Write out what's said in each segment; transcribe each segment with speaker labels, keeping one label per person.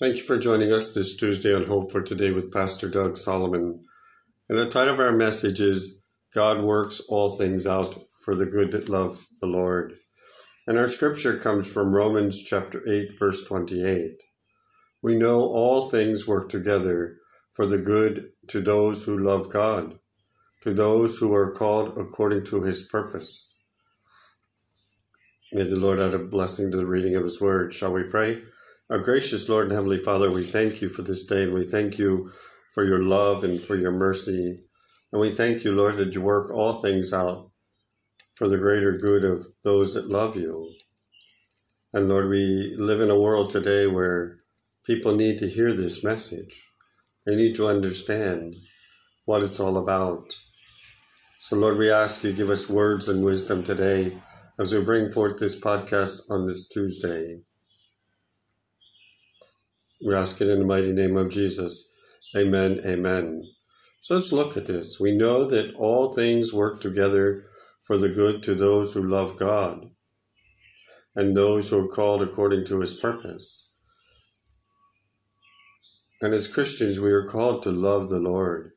Speaker 1: Thank you for joining us this Tuesday on Hope for Today with Pastor Doug Solomon. And the title of our message is God Works All Things Out for the Good That Love the Lord. And our scripture comes from Romans chapter 8, verse 28. We know all things work together for the good to those who love God, to those who are called according to his purpose. May the Lord add a blessing to the reading of his word. Shall we pray? Our gracious Lord and Heavenly Father, we thank you for this day we thank you for your love and for your mercy. And we thank you, Lord, that you work all things out for the greater good of those that love you. And Lord, we live in a world today where people need to hear this message. They need to understand what it's all about. So, Lord, we ask you give us words and wisdom today as we bring forth this podcast on this Tuesday. We ask it in the mighty name of Jesus. Amen. Amen. So let's look at this. We know that all things work together for the good to those who love God and those who are called according to his purpose. And as Christians, we are called to love the Lord.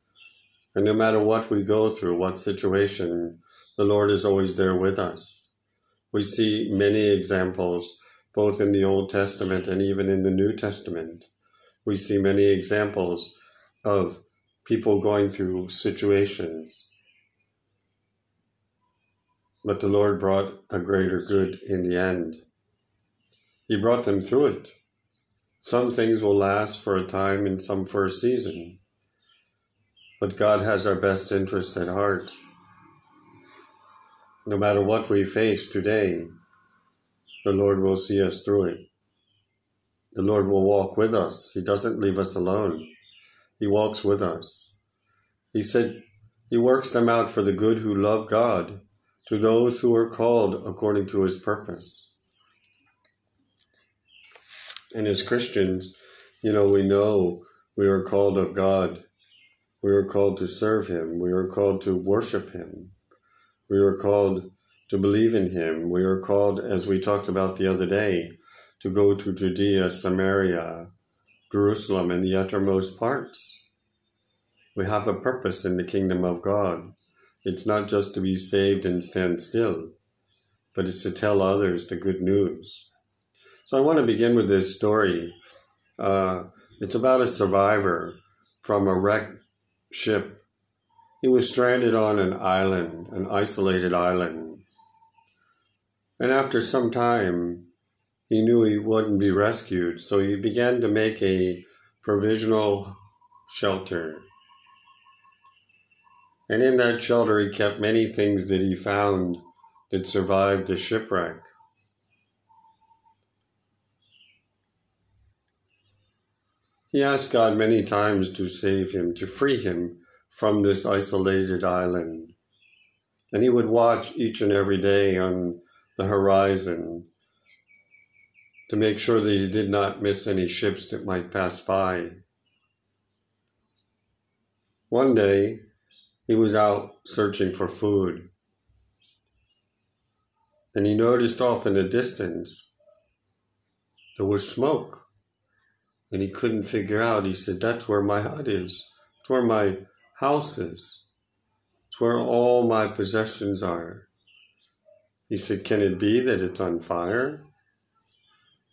Speaker 1: And no matter what we go through, what situation, the Lord is always there with us. We see many examples both in the Old Testament and even in the New Testament. We see many examples of people going through situations. But the Lord brought a greater good in the end. He brought them through it. Some things will last for a time and some for a season. But God has our best interest at heart. No matter what we face today, the Lord will see us through it. The Lord will walk with us. He doesn't leave us alone. He walks with us. He said, He works them out for the good who love God, to those who are called according to His purpose. And as Christians, you know, we know we are called of God. We are called to serve Him. We are called to worship Him. We are called to believe in him. We are called, as we talked about the other day, to go to Judea, Samaria, Jerusalem, and the uttermost parts. We have a purpose in the kingdom of God. It's not just to be saved and stand still, but it's to tell others the good news. So I want to begin with this story. Uh, it's about a survivor from a wrecked ship. He was stranded on an island, an isolated island and after some time, he knew he wouldn't be rescued, so he began to make a provisional shelter. And in that shelter, he kept many things that he found that survived the shipwreck. He asked God many times to save him, to free him from this isolated island. And he would watch each and every day on the horizon to make sure that he did not miss any ships that might pass by. One day, he was out searching for food, and he noticed off in the distance there was smoke, and he couldn't figure out. He said, That's where my hut is, it's where my house is, it's where all my possessions are. He said, Can it be that it's on fire?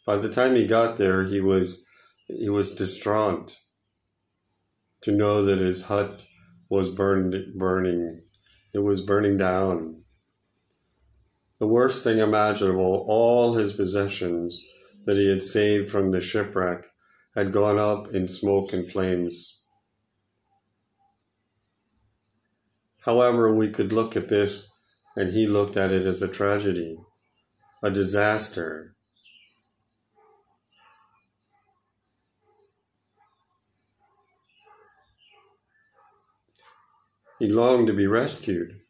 Speaker 1: By the time he got there, he was he was distraught to know that his hut was burned burning. It was burning down. The worst thing imaginable, all his possessions that he had saved from the shipwreck had gone up in smoke and flames. However, we could look at this and he looked at it as a tragedy, a disaster. He longed to be rescued,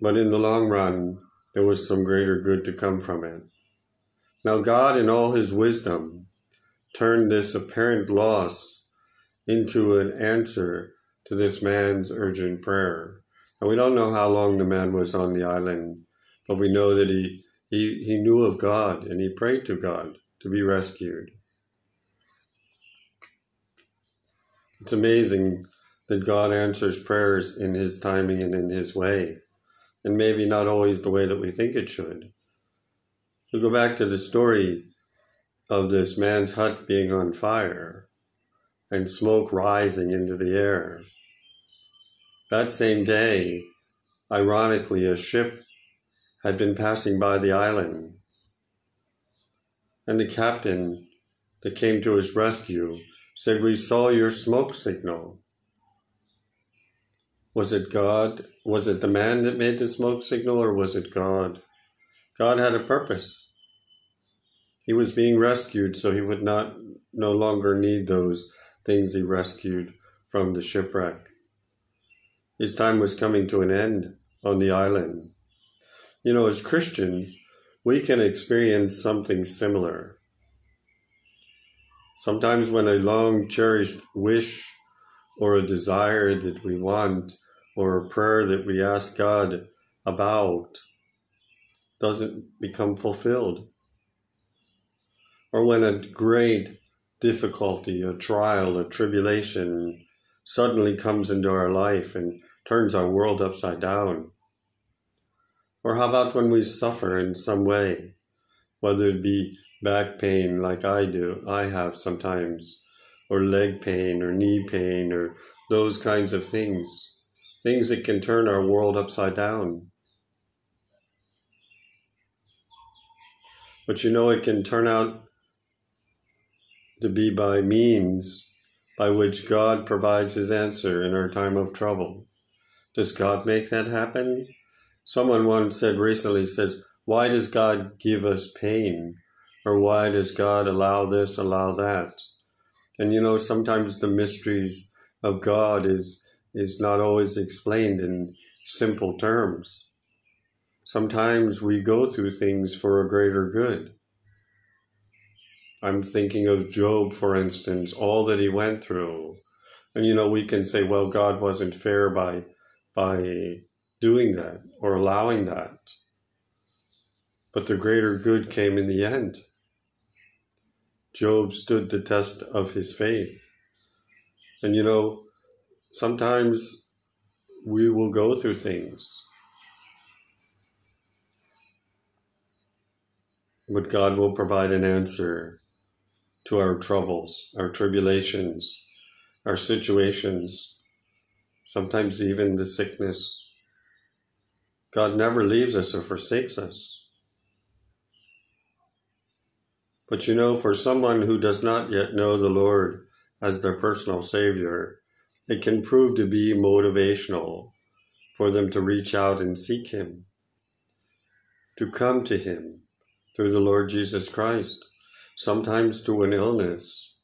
Speaker 1: but in the long run, there was some greater good to come from it. Now, God, in all his wisdom, turned this apparent loss into an answer to this man's urgent prayer. And we don't know how long the man was on the island, but we know that he, he, he knew of God and he prayed to God to be rescued. It's amazing that God answers prayers in His timing and in His way, and maybe not always the way that we think it should. We go back to the story of this man's hut being on fire and smoke rising into the air. That same day, ironically, a ship had been passing by the island, and the captain that came to his rescue said, We saw your smoke signal. Was it God? Was it the man that made the smoke signal, or was it God? God had a purpose. He was being rescued, so he would not no longer need those things he rescued from the shipwreck. His time was coming to an end on the island. You know, as Christians, we can experience something similar. Sometimes, when a long cherished wish or a desire that we want or a prayer that we ask God about doesn't become fulfilled, or when a great difficulty, a trial, a tribulation suddenly comes into our life and turns our world upside down. Or how about when we suffer in some way, whether it be back pain like I do, I have sometimes, or leg pain or knee pain or those kinds of things, things that can turn our world upside down. But you know, it can turn out to be by means by which God provides his answer in our time of trouble. Does God make that happen? Someone once said recently, said, why does God give us pain? Or why does God allow this, allow that? And you know, sometimes the mysteries of God is, is not always explained in simple terms. Sometimes we go through things for a greater good. I'm thinking of Job, for instance, all that he went through. And you know, we can say, well, God wasn't fair by by doing that or allowing that. But the greater good came in the end. Job stood the test of his faith. And you know, sometimes we will go through things. But God will provide an answer to our troubles, our tribulations, our situations, sometimes even the sickness. God never leaves us or forsakes us. But you know, for someone who does not yet know the Lord as their personal Savior, it can prove to be motivational for them to reach out and seek Him, to come to Him through the Lord Jesus Christ sometimes to an illness,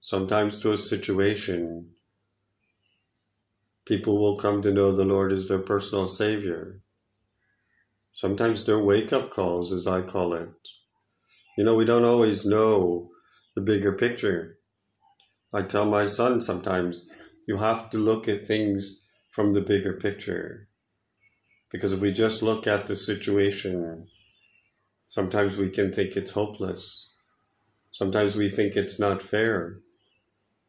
Speaker 1: sometimes to a situation. People will come to know the Lord as their personal Savior. Sometimes they're wake up calls, as I call it. You know, we don't always know the bigger picture. I tell my son sometimes, you have to look at things from the bigger picture. Because if we just look at the situation, sometimes we can think it's hopeless. Sometimes we think it's not fair.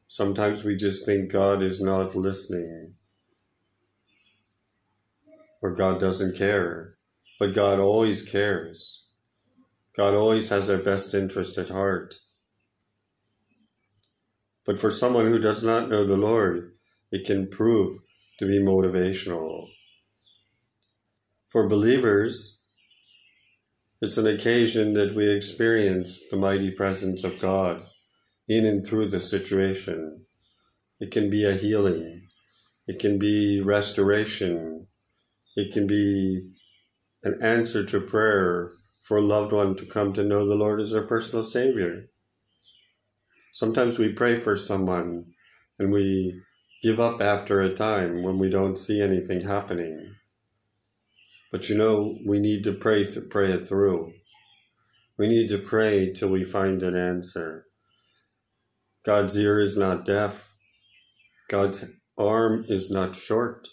Speaker 1: Sometimes we just think God is not listening or God doesn't care. But God always cares. God always has our best interest at heart. But for someone who does not know the Lord, it can prove to be motivational. For believers, it's an occasion that we experience the mighty presence of God in and through the situation. It can be a healing. It can be restoration. It can be an answer to prayer for a loved one to come to know the Lord as their personal Savior. Sometimes we pray for someone and we give up after a time when we don't see anything happening. But you know, we need to pray, pray it through. We need to pray till we find an answer. God's ear is not deaf. God's arm is not short.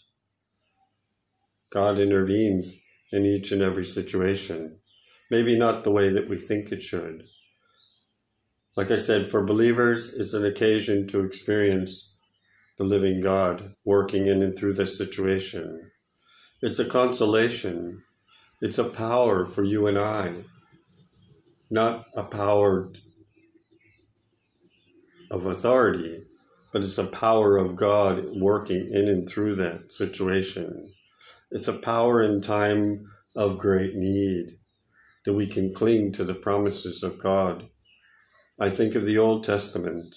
Speaker 1: God intervenes in each and every situation. Maybe not the way that we think it should. Like I said, for believers, it's an occasion to experience the living God working in and through this situation. It's a consolation. It's a power for you and I, not a power of authority, but it's a power of God working in and through that situation. It's a power in time of great need that we can cling to the promises of God. I think of the Old Testament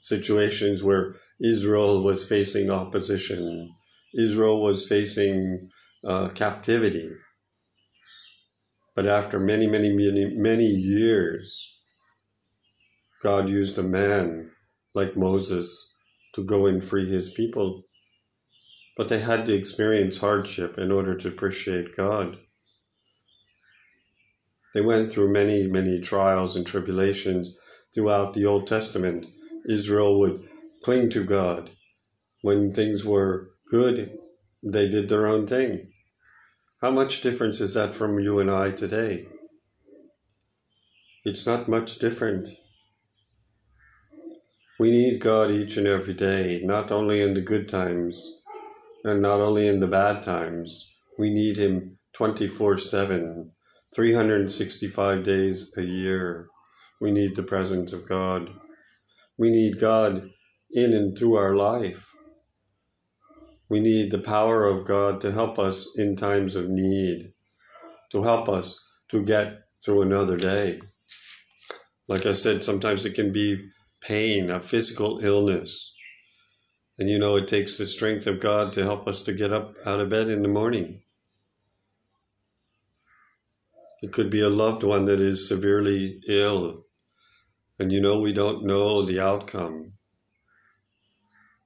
Speaker 1: situations where Israel was facing opposition, Israel was facing uh, captivity. But after many, many, many, many years, God used a man like Moses to go and free his people. But they had to experience hardship in order to appreciate God. They went through many, many trials and tribulations throughout the Old Testament. Israel would cling to God. When things were good, they did their own thing. How much difference is that from you and I today? It's not much different. We need God each and every day, not only in the good times and not only in the bad times. We need Him 24 7, 365 days a year. We need the presence of God. We need God in and through our life. We need the power of God to help us in times of need, to help us to get through another day. Like I said, sometimes it can be pain, a physical illness. And you know, it takes the strength of God to help us to get up out of bed in the morning. It could be a loved one that is severely ill, and you know, we don't know the outcome,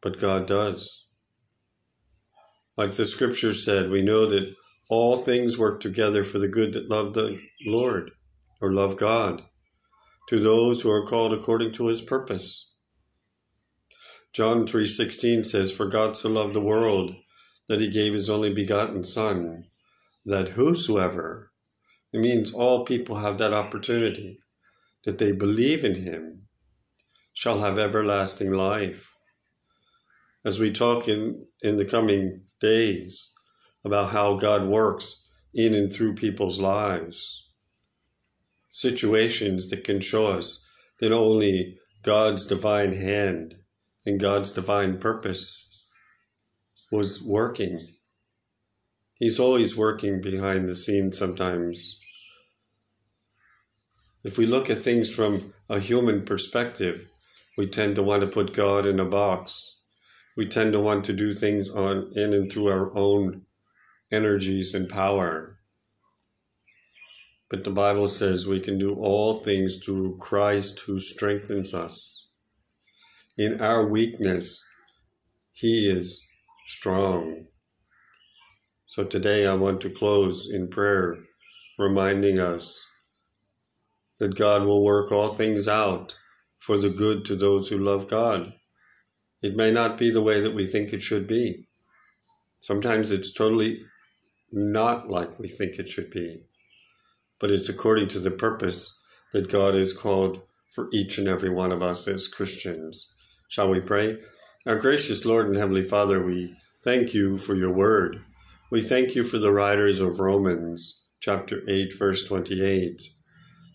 Speaker 1: but God does. Like the scripture said, we know that all things work together for the good that love the Lord or love God to those who are called according to his purpose. John 3:16 says for God so loved the world that he gave his only begotten son that whosoever it means all people have that opportunity that they believe in him shall have everlasting life. As we talk in, in the coming days about how God works in and through people's lives, situations that can show us that only God's divine hand and God's divine purpose was working. He's always working behind the scenes sometimes. If we look at things from a human perspective, we tend to want to put God in a box. We tend to want to do things on in and through our own energies and power. But the Bible says we can do all things through Christ who strengthens us. In our weakness, He is strong. So today I want to close in prayer, reminding us that God will work all things out for the good to those who love God. It may not be the way that we think it should be. Sometimes it's totally not like we think it should be but it's according to the purpose that God has called for each and every one of us as Christians. Shall we pray? Our gracious Lord and Heavenly Father, we thank you for your word. We thank you for the writers of Romans, chapter 8, verse 28,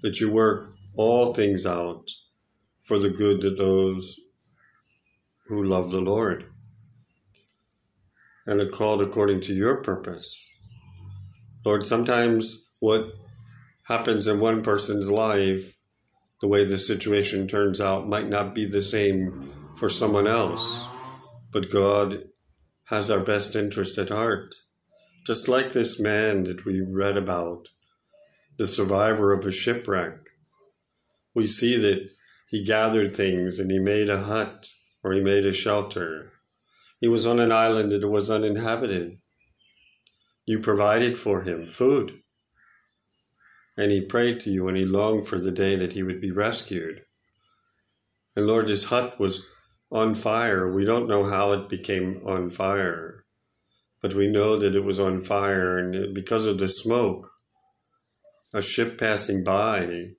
Speaker 1: that you work all things out for the good of those who love the Lord and are called according to your purpose. Lord, sometimes what happens in one person's life, the way the situation turns out might not be the same for someone else. But God has our best interest at heart. Just like this man that we read about, the survivor of a shipwreck. We see that he gathered things and he made a hut or he made a shelter. He was on an island that was uninhabited. You provided for him food and he prayed to you and he longed for the day that he would be rescued. And Lord, his hut was on fire. We don't know how it became on fire, but we know that it was on fire, and because of the smoke, a ship passing by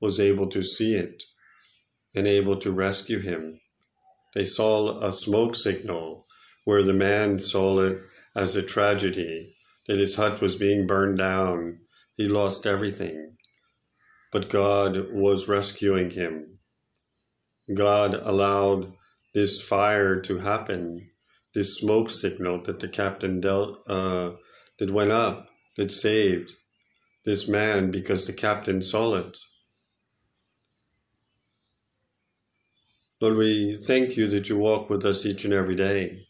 Speaker 1: was able to see it and able to rescue him. They saw a smoke signal where the man saw it as a tragedy that his hut was being burned down. He lost everything. But God was rescuing him. God allowed this fire to happen, this smoke signal that the captain dealt, uh, that went up, that saved this man because the captain saw it. Lord, we thank you that you walk with us each and every day,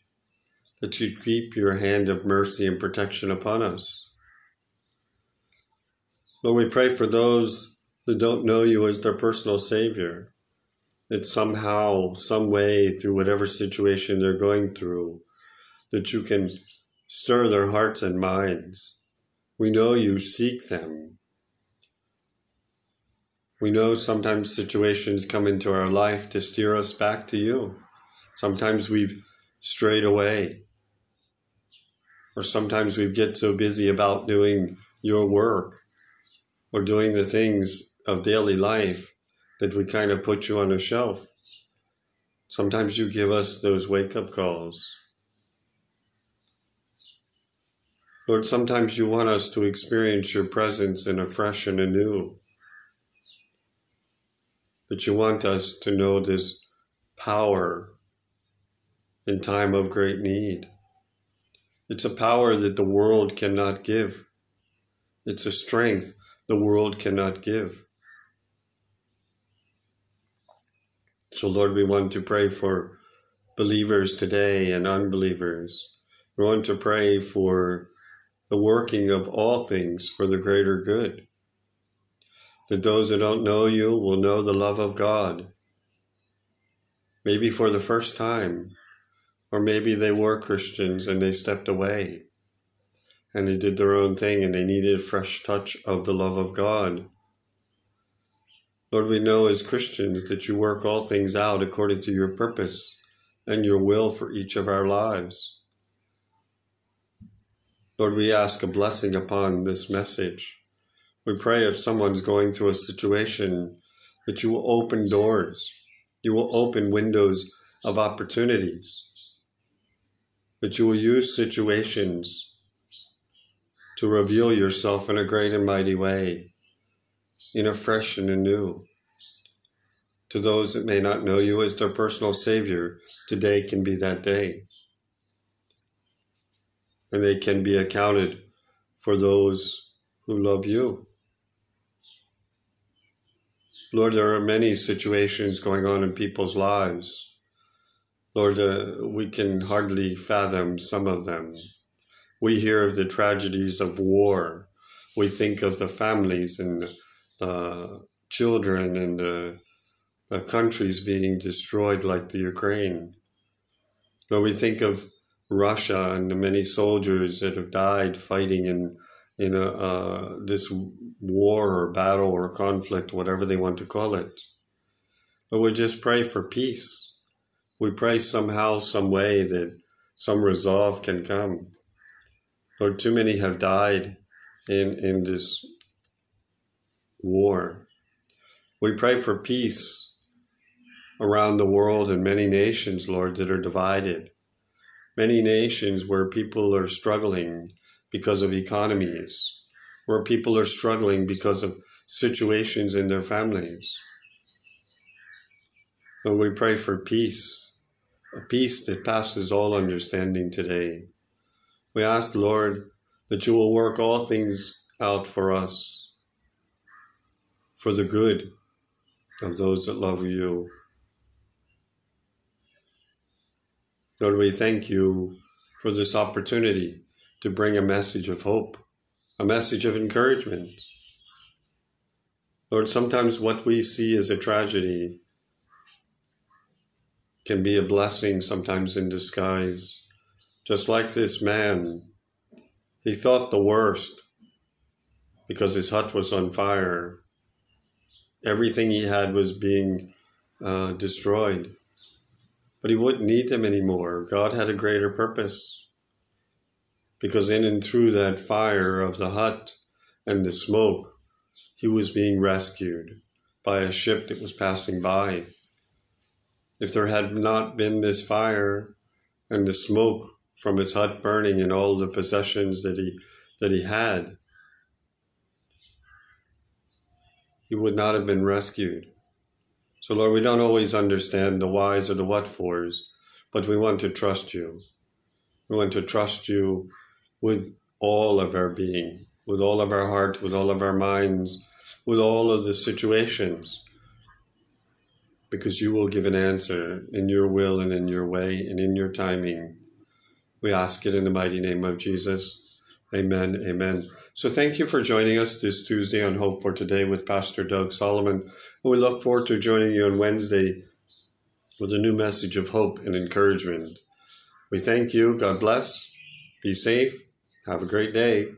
Speaker 1: that you keep your hand of mercy and protection upon us. Lord, we pray for those that don't know you as their personal Savior, that somehow, some way, through whatever situation they're going through, that you can stir their hearts and minds we know you seek them. We know sometimes situations come into our life to steer us back to you. Sometimes we've strayed away. Or sometimes we get so busy about doing your work or doing the things of daily life that we kind of put you on a shelf. Sometimes you give us those wake up calls. Lord, sometimes you want us to experience your presence in a fresh and anew. But you want us to know this power in time of great need. It's a power that the world cannot give. It's a strength the world cannot give. So, Lord, we want to pray for believers today and unbelievers. We want to pray for the working of all things for the greater good. That those that don't know you will know the love of God, maybe for the first time, or maybe they were Christians and they stepped away and they did their own thing and they needed a fresh touch of the love of God. Lord, we know as Christians that you work all things out according to your purpose and your will for each of our lives. Lord, we ask a blessing upon this message. We pray if someone's going through a situation that you will open doors, you will open windows of opportunities, that you will use situations to reveal yourself in a great and mighty way, in a fresh and anew. To those that may not know you as their personal Savior, today can be that day and they can be accounted for those who love you. Lord, there are many situations going on in people's lives. Lord, uh, we can hardly fathom some of them. We hear of the tragedies of war. We think of the families and uh, children and the, countries being destroyed like the Ukraine. But we think of Russia and the many soldiers that have died fighting in in a, uh, this war or battle or conflict, whatever they want to call it. But we just pray for peace. We pray somehow, some way that some resolve can come. Lord, too many have died in, in this war. We pray for peace around the world and many nations, Lord, that are divided many nations where people are struggling because of economies, where people are struggling because of situations in their families. And we pray for peace, a peace that passes all understanding today. We ask, Lord, that you will work all things out for us for the good of those that love you. Lord, we thank you for this opportunity to bring a message of hope, a message of encouragement. Lord, sometimes what we see as a tragedy can be a blessing, sometimes in disguise. Just like this man, he thought the worst because his hut was on fire. Everything he had was being uh, destroyed. But he wouldn't need them anymore. God had a greater purpose. Because in and through that fire of the hut and the smoke, he was being rescued by a ship that was passing by. if there had not been this fire and the smoke from his hut burning and all the possessions that he that he had, he would not have been rescued. So Lord, we don't always understand the whys or the what fors, but we want to trust you. We want to trust you with all of our being, with all of our heart, with all of our minds, with all of the situations because you will give an answer in your will and in your way and in your timing. We ask it in the mighty name of Jesus. Amen. Amen. So thank you for joining us this Tuesday on Hope for Today with Pastor Doug Solomon. We look forward to joining you on Wednesday with a new message of hope and encouragement. We thank you. God bless. Be safe. Have a great day.